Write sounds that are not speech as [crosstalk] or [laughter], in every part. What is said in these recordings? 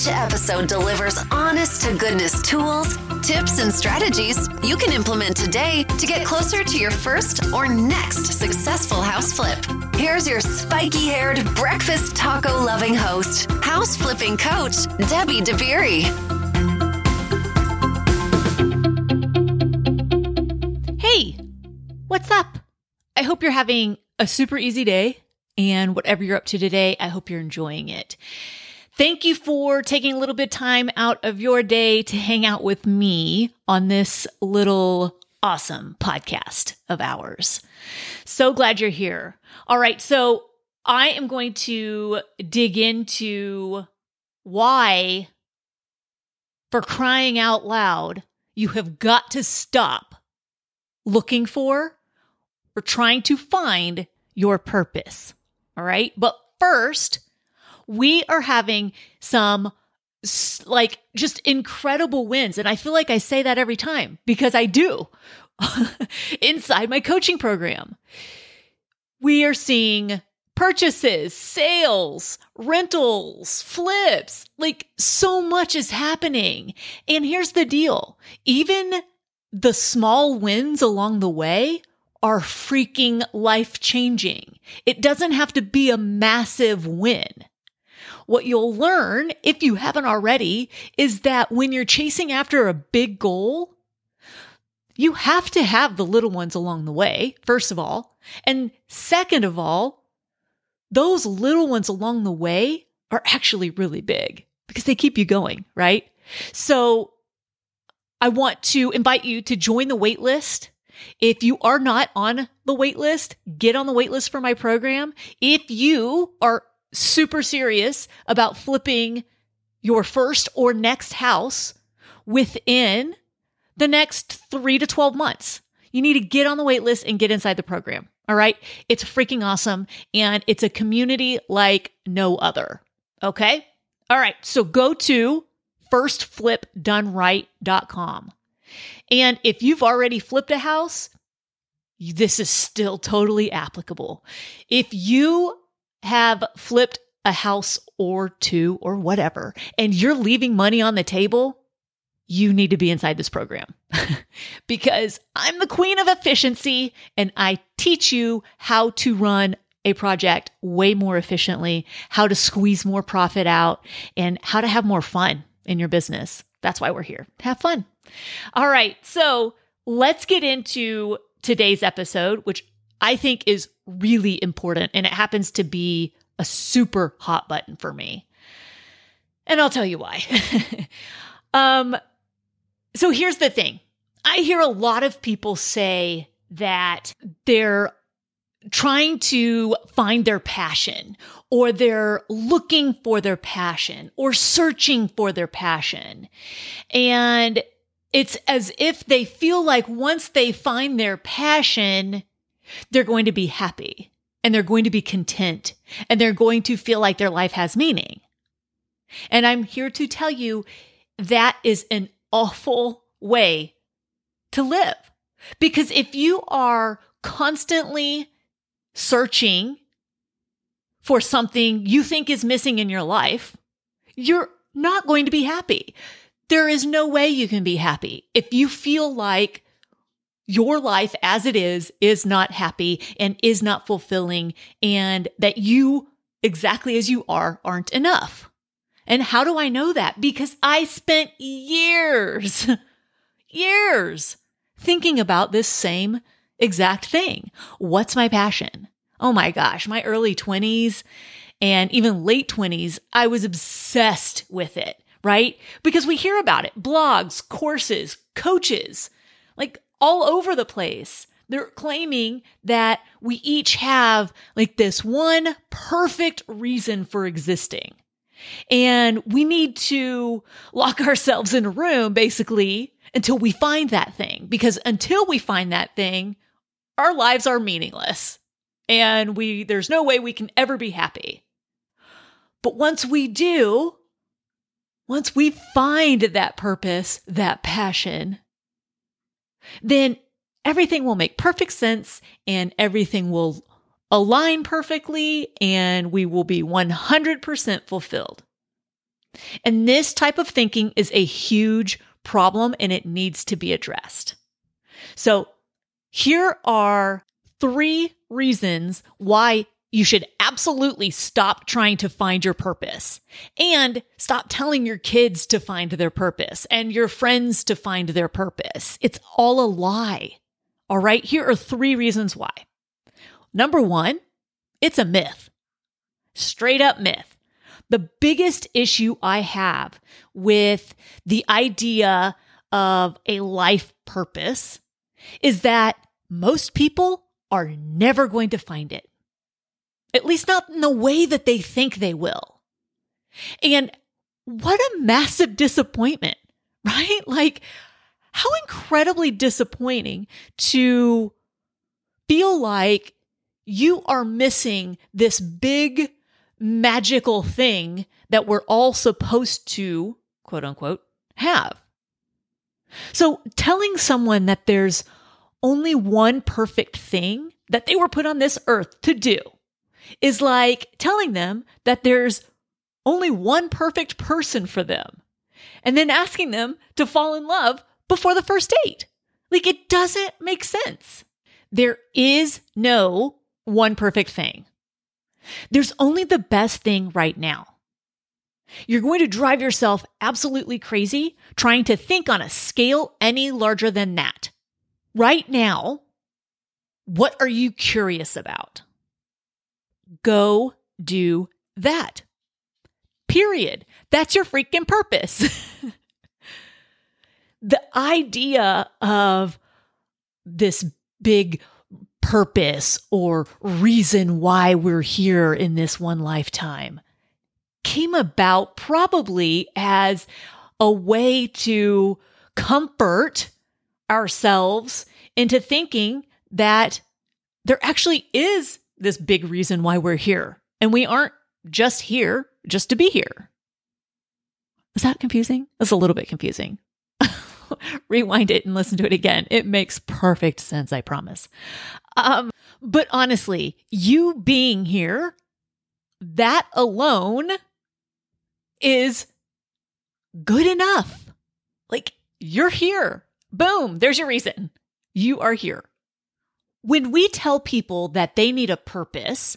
Each episode delivers honest to goodness tools, tips, and strategies you can implement today to get closer to your first or next successful house flip. Here's your spiky haired, breakfast taco loving host, house flipping coach, Debbie DeBerry. Hey, what's up? I hope you're having a super easy day, and whatever you're up to today, I hope you're enjoying it. Thank you for taking a little bit of time out of your day to hang out with me on this little awesome podcast of ours. So glad you're here. All right, so I am going to dig into why, for crying out loud, you have got to stop looking for or trying to find your purpose. All right. But first, we are having some like just incredible wins. And I feel like I say that every time because I do [laughs] inside my coaching program. We are seeing purchases, sales, rentals, flips. Like so much is happening. And here's the deal even the small wins along the way are freaking life changing. It doesn't have to be a massive win. What you'll learn, if you haven't already, is that when you're chasing after a big goal, you have to have the little ones along the way, first of all. And second of all, those little ones along the way are actually really big because they keep you going, right? So I want to invite you to join the waitlist. If you are not on the waitlist, get on the waitlist for my program. If you are super serious about flipping your first or next house within the next three to 12 months, you need to get on the wait list and get inside the program. All right. It's freaking awesome. And it's a community like no other. Okay. All right. So go to firstflipdoneright.com. And if you've already flipped a house, this is still totally applicable. If you have flipped a house or two or whatever, and you're leaving money on the table, you need to be inside this program [laughs] because I'm the queen of efficiency and I teach you how to run a project way more efficiently, how to squeeze more profit out, and how to have more fun in your business. That's why we're here. Have fun. All right. So let's get into today's episode, which I think is really important. And it happens to be a super hot button for me. And I'll tell you why. [laughs] um, so here's the thing I hear a lot of people say that they're trying to find their passion or they're looking for their passion or searching for their passion. And it's as if they feel like once they find their passion, they're going to be happy and they're going to be content and they're going to feel like their life has meaning. And I'm here to tell you that is an awful way to live. Because if you are constantly searching for something you think is missing in your life, you're not going to be happy. There is no way you can be happy if you feel like your life as it is is not happy and is not fulfilling and that you exactly as you are aren't enough. And how do I know that? Because I spent years, [laughs] years thinking about this same exact thing. What's my passion? Oh my gosh, my early 20s and even late 20s, I was obsessed with it, right? Because we hear about it blogs, courses, coaches, like all over the place. They're claiming that we each have like this one perfect reason for existing. And we need to lock [laughs] ourselves in a room basically until we find that thing. Because until we find that thing, our lives are meaningless and we there's no way we can ever be happy. But once we do, once we find that purpose, that passion, then everything will make perfect sense and everything will align perfectly and we will be 100% fulfilled. And this type of thinking is a huge problem and it needs to be addressed. So here are three reasons why you should absolutely stop trying to find your purpose and stop telling your kids to find their purpose and your friends to find their purpose. It's all a lie. All right. Here are three reasons why. Number one, it's a myth. Straight up myth. The biggest issue I have with the idea of a life purpose is that most people are never going to find it. At least not in the way that they think they will. And what a massive disappointment, [laughs] right? Like, how incredibly disappointing to feel like you are missing this big magical thing that we're all supposed to, quote unquote, have. So telling someone that there's only one perfect thing that they were put on this earth to do is like telling them that there's only one perfect person for them and then asking them to fall in love before the first date. Like it doesn't make sense. There is no one perfect thing. There's only the best thing right now. You're going to drive yourself absolutely crazy trying to think on a scale any larger than that. Right now, what are you curious about? Go do that. Period. That's your freaking purpose. [laughs] the idea of this big purpose or reason why we're here in this one lifetime came about probably as a way to comfort ourselves into thinking that there actually is this big reason why we're here. And we aren't just here just to be here. Is that confusing? It's a little bit confusing. [laughs] Rewind it and listen to it again. It makes perfect sense, I promise. Um, but honestly, you being here, that alone is good enough. Like, you're here. Boom, there's your reason. You are here. When we tell people that they need a purpose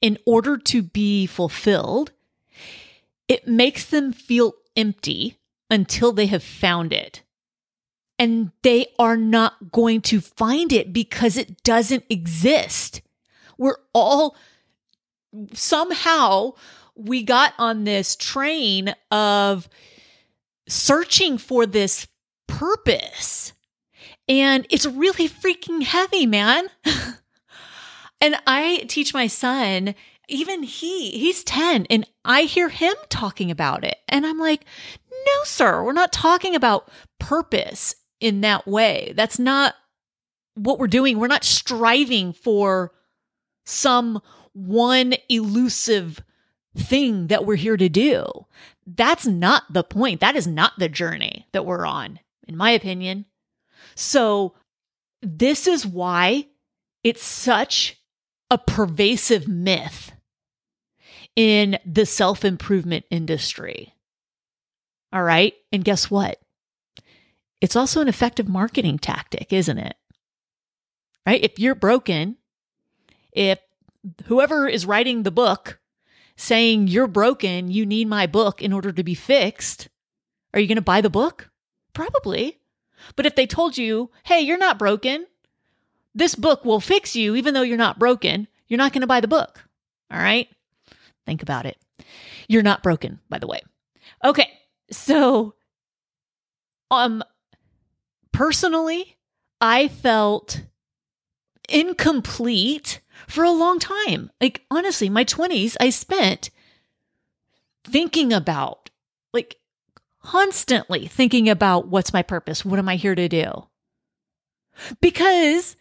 in order to be fulfilled, it makes them feel empty until they have found it. And they are not going to find it because it doesn't exist. We're all somehow we got on this train of searching for this purpose. And it's really freaking heavy, man. [laughs] and I teach my son, even he, he's 10, and I hear him talking about it. And I'm like, no, sir, we're not talking about purpose in that way. That's not what we're doing. We're not striving for some one elusive thing that we're here to do. That's not the point. That is not the journey that we're on, in my opinion. So, this is why it's such a pervasive myth in the self improvement industry. All right. And guess what? It's also an effective marketing tactic, isn't it? Right? If you're broken, if whoever is writing the book saying you're broken, you need my book in order to be fixed, are you going to buy the book? Probably. But if they told you, hey, you're not broken, this book will fix you even though you're not broken, you're not going to buy the book. All right? Think about it. You're not broken, by the way. Okay. So, um, personally, I felt incomplete for a long time. Like, honestly, my 20s, I spent thinking about, like, constantly thinking about what's my purpose? What am I here to do? Because,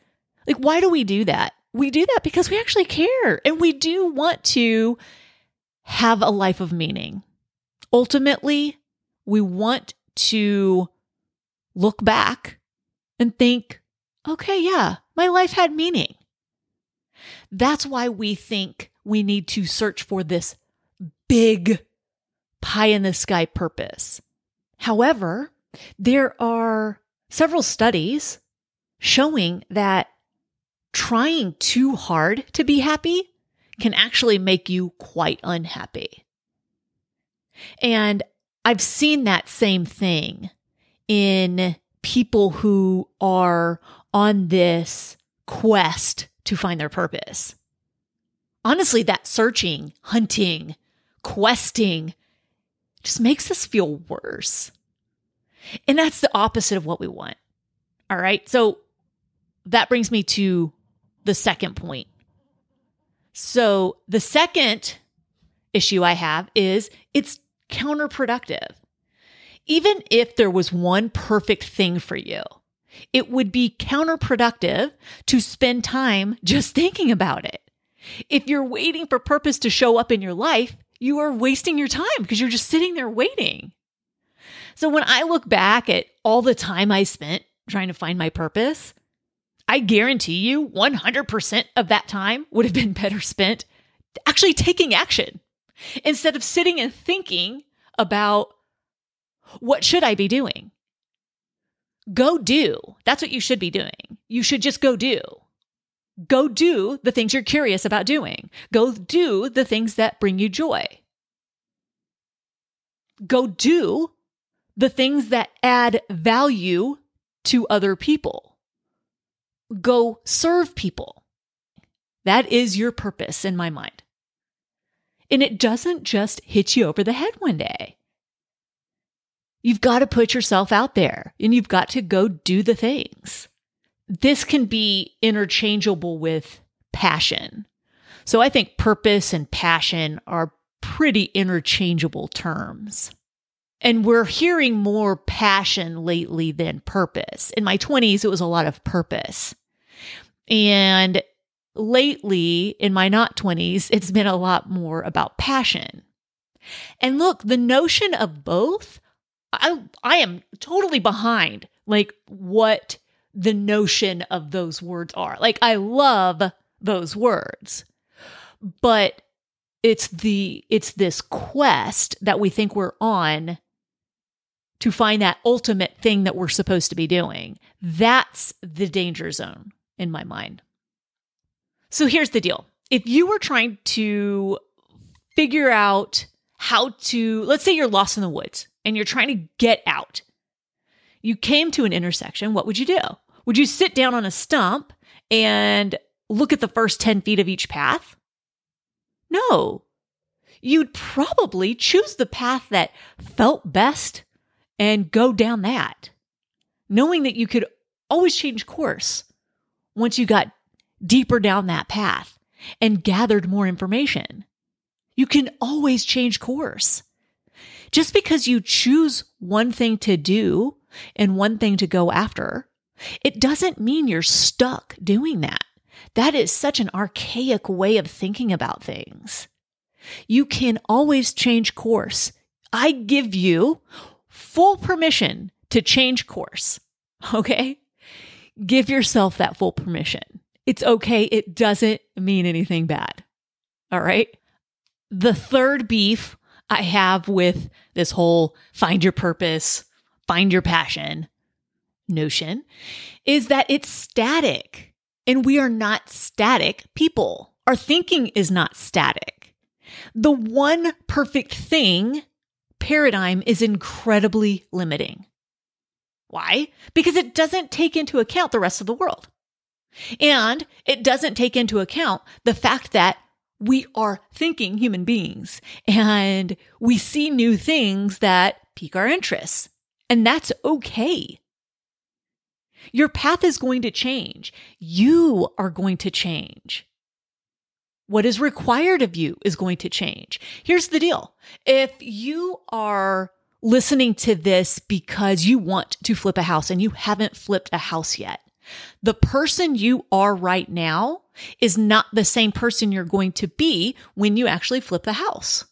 like, why do we do that? We do that because we actually care and we do want to have a life of meaning. Ultimately, we want to look back and think, okay, yeah, my life had meaning. That's why we think we need to search for this big pie in the sky purpose. However, there are several studies showing that trying too hard to be happy can actually make you quite unhappy. And I've seen that same thing in people who are on this quest to find their purpose. Honestly, that searching, hunting, questing just makes us feel worse. And that's the opposite of what we want. All right. So that brings me to the second point. So the second issue I have is it's counterproductive. Even if there was one perfect thing for you, it would be counterproductive to spend time just thinking about it. If you're waiting for purpose to show up in your life, you are wasting your time because you're just sitting there waiting. So when I look back at all the time I spent trying to find my purpose, I guarantee you 100% of that time would have been better spent actually taking action instead of sitting and thinking about what should I be doing? Go do. That's what you should be doing. You should just go do. Go do the things you're curious about doing. Go do the things that bring you joy. Go do the things that add value to other people. Go serve people. That is your purpose in my mind. And it doesn't just hit you over the head one day. You've got to put yourself out there and you've got to go do the things. This can be interchangeable with passion. So I think purpose and passion are pretty interchangeable terms. And we're hearing more passion lately than purpose. In my 20s, it was a lot of purpose. And lately, in my not 20s, it's been a lot more about passion. And look, the notion of both, I, I am totally behind like what the notion of those words are. Like, I love those words, but it's the it's this quest that we think we're on to find that ultimate thing that we're supposed to be doing. That's the danger zone in my mind. So here's the deal. If you were trying to figure out how to, let's say you're lost in the woods and you're trying to get out, you came to an intersection, what would you do? Would you sit down on a stump and look at the first 10 feet of each path? No. You'd probably choose the path that felt best and go down that, knowing that you could always change course once you got deeper down that path and gathered more information. You can always change course. Just because you choose one thing to do and one thing to go after, it doesn't mean you're stuck doing that. That is such an archaic way of thinking about things. You can always change course. I give you full permission to change course. [laughs] Okay? Give yourself that full permission. It's okay. It doesn't mean anything bad. All right? The third beef I have with this whole find your purpose, find your passion notion is that it's static and we are not static people. Our thinking is not static. The one perfect thing paradigm is incredibly limiting. Why? Because it doesn't take into account the rest of the world. And it doesn't take into account the fact that we are thinking human beings and we see new things that pique our interests. And that's okay. Your path is going to change. You are going to change. What is required of you is going to change. Here's the deal. If you are listening to this because you want to flip a house and you haven't flipped a house yet, the person you are right now is not the same person you're going to be when you actually flip the house.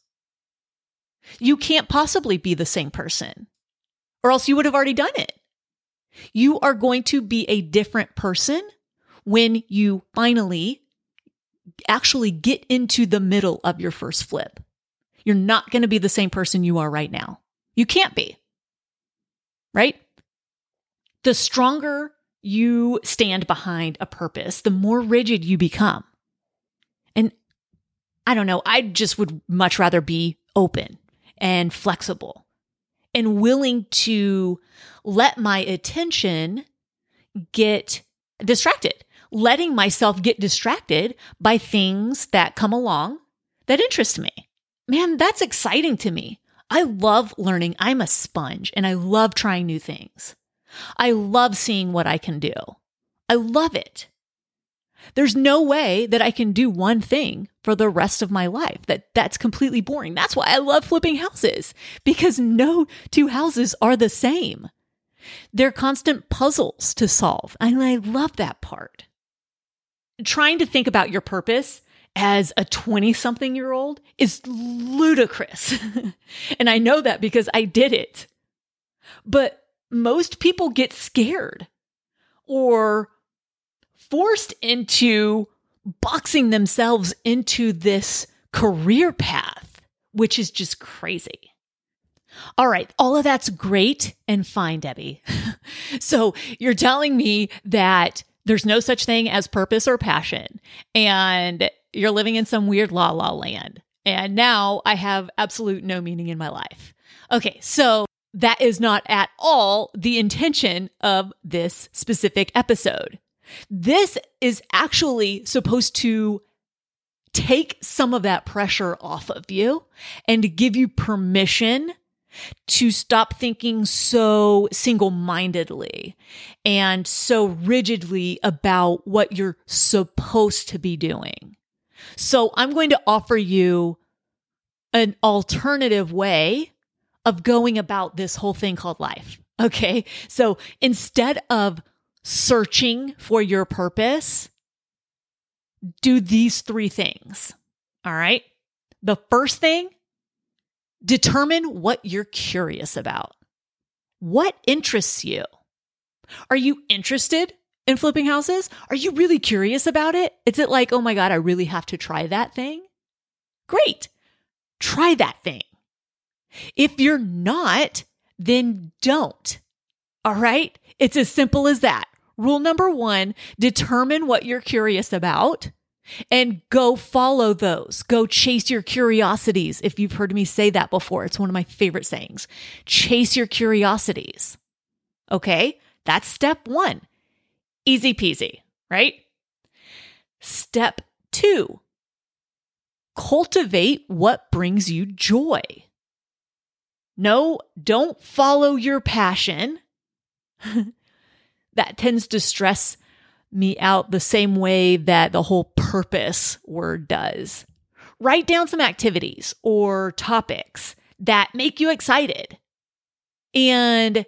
You can't possibly be the same person, or else you would have already done it. You are going to be a different person when you finally actually get into the middle of your first flip. You're not going to be the same person you are right now. You can't be. Right? The stronger you stand behind a purpose, the more rigid you become. And I don't know, I just would much rather be open and flexible and willing to let my attention get distracted, letting myself get distracted by things that come along that interest me. Man, that's exciting to me. I love learning. I'm a sponge and I love trying new things. I love seeing what I can do. I love it. There's no way that I can do one thing for the rest of my life. That that's completely boring. That's why I love flipping houses because no two houses are the same. They're constant puzzles to solve. And I love that part. Trying to think about your purpose as a 20 something year old is ludicrous. [laughs] and I know that because I did it. But most people get scared or forced into boxing themselves into this career path, which is just crazy. All right, all of that's great and fine, Debbie. [laughs] so you're telling me that there's no such thing as purpose or passion, and you're living in some weird la la land. And now I have absolute no meaning in my life. Okay, so that is not at all the intention of this specific episode. This is actually supposed to take some of that pressure off of you and give you permission to stop thinking so single mindedly and so rigidly about what you're supposed to be doing. So, I'm going to offer you an alternative way of going about this whole thing called life. Okay. So, instead of searching for your purpose, do these three things. All right. The first thing, determine what you're curious about. What interests you? Are you interested in flipping houses? Are you really curious about it? Is it like, oh my God, I really have to try that thing? Great. Try that thing. If you're not, then don't. All right. It's as simple as that. Rule number one determine what you're curious about and go follow those. Go chase your curiosities. If you've heard me say that before, it's one of my favorite sayings. Chase your curiosities. Okay. That's step one. Easy peasy, right? Step two cultivate what brings you joy. No, don't follow your passion. [laughs] that tends to stress me out the same way that the whole purpose word does. Write down some activities or topics that make you excited and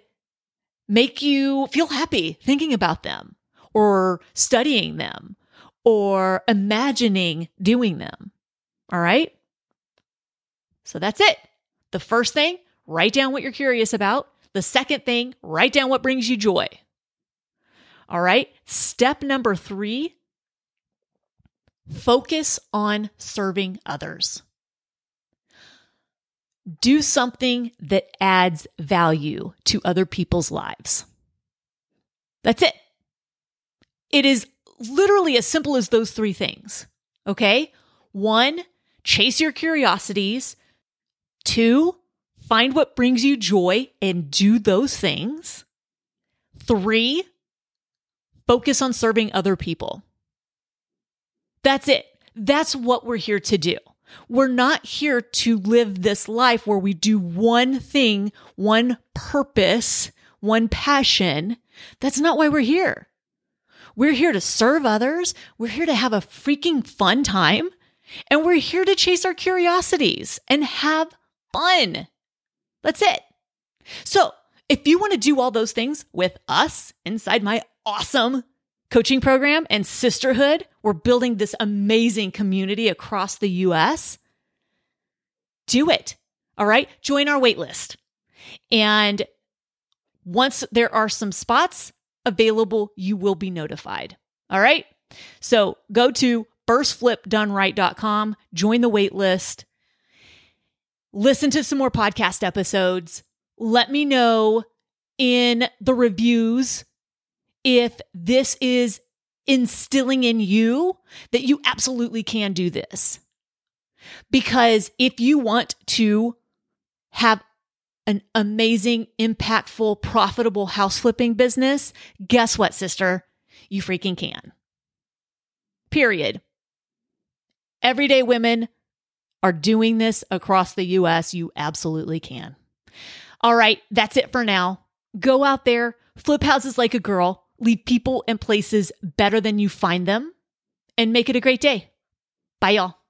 make you feel happy thinking about them or studying them or imagining doing them. All right. So that's it. The first thing, write down what you're curious about. The second thing, write down what brings you joy. All right. Step number three focus on serving others. Do something that adds value to other people's lives. That's it. It is literally as simple as those three things. Okay. One, chase your curiosities. Two, find what brings you joy and do those things. Three, focus on serving other people. That's it. That's what we're here to do. We're not here to live this life where we do one thing, one purpose, one passion. That's not why we're here. We're here to serve others. We're here to have a freaking fun time. And we're here to chase our curiosities and have fun. That's it. So, if you want to do all those things with us inside my awesome coaching program and sisterhood. We're building this amazing community across the US. Do it. All right. Join our wait list. And once there are some spots available, you will be notified. All right. So go to firstflipdoneright.com, join the wait list, listen to some more podcast episodes. Let me know in the reviews if this is instilling in you that you absolutely can do this. Because if you want to have an amazing, impactful, profitable house flipping business, guess what, sister? You freaking can. Period. Everyday women are doing this across the US. You absolutely can. All right, that's it for now. Go out there, flip houses like a girl, leave people and places better than you find them, and make it a great day. Bye, y'all.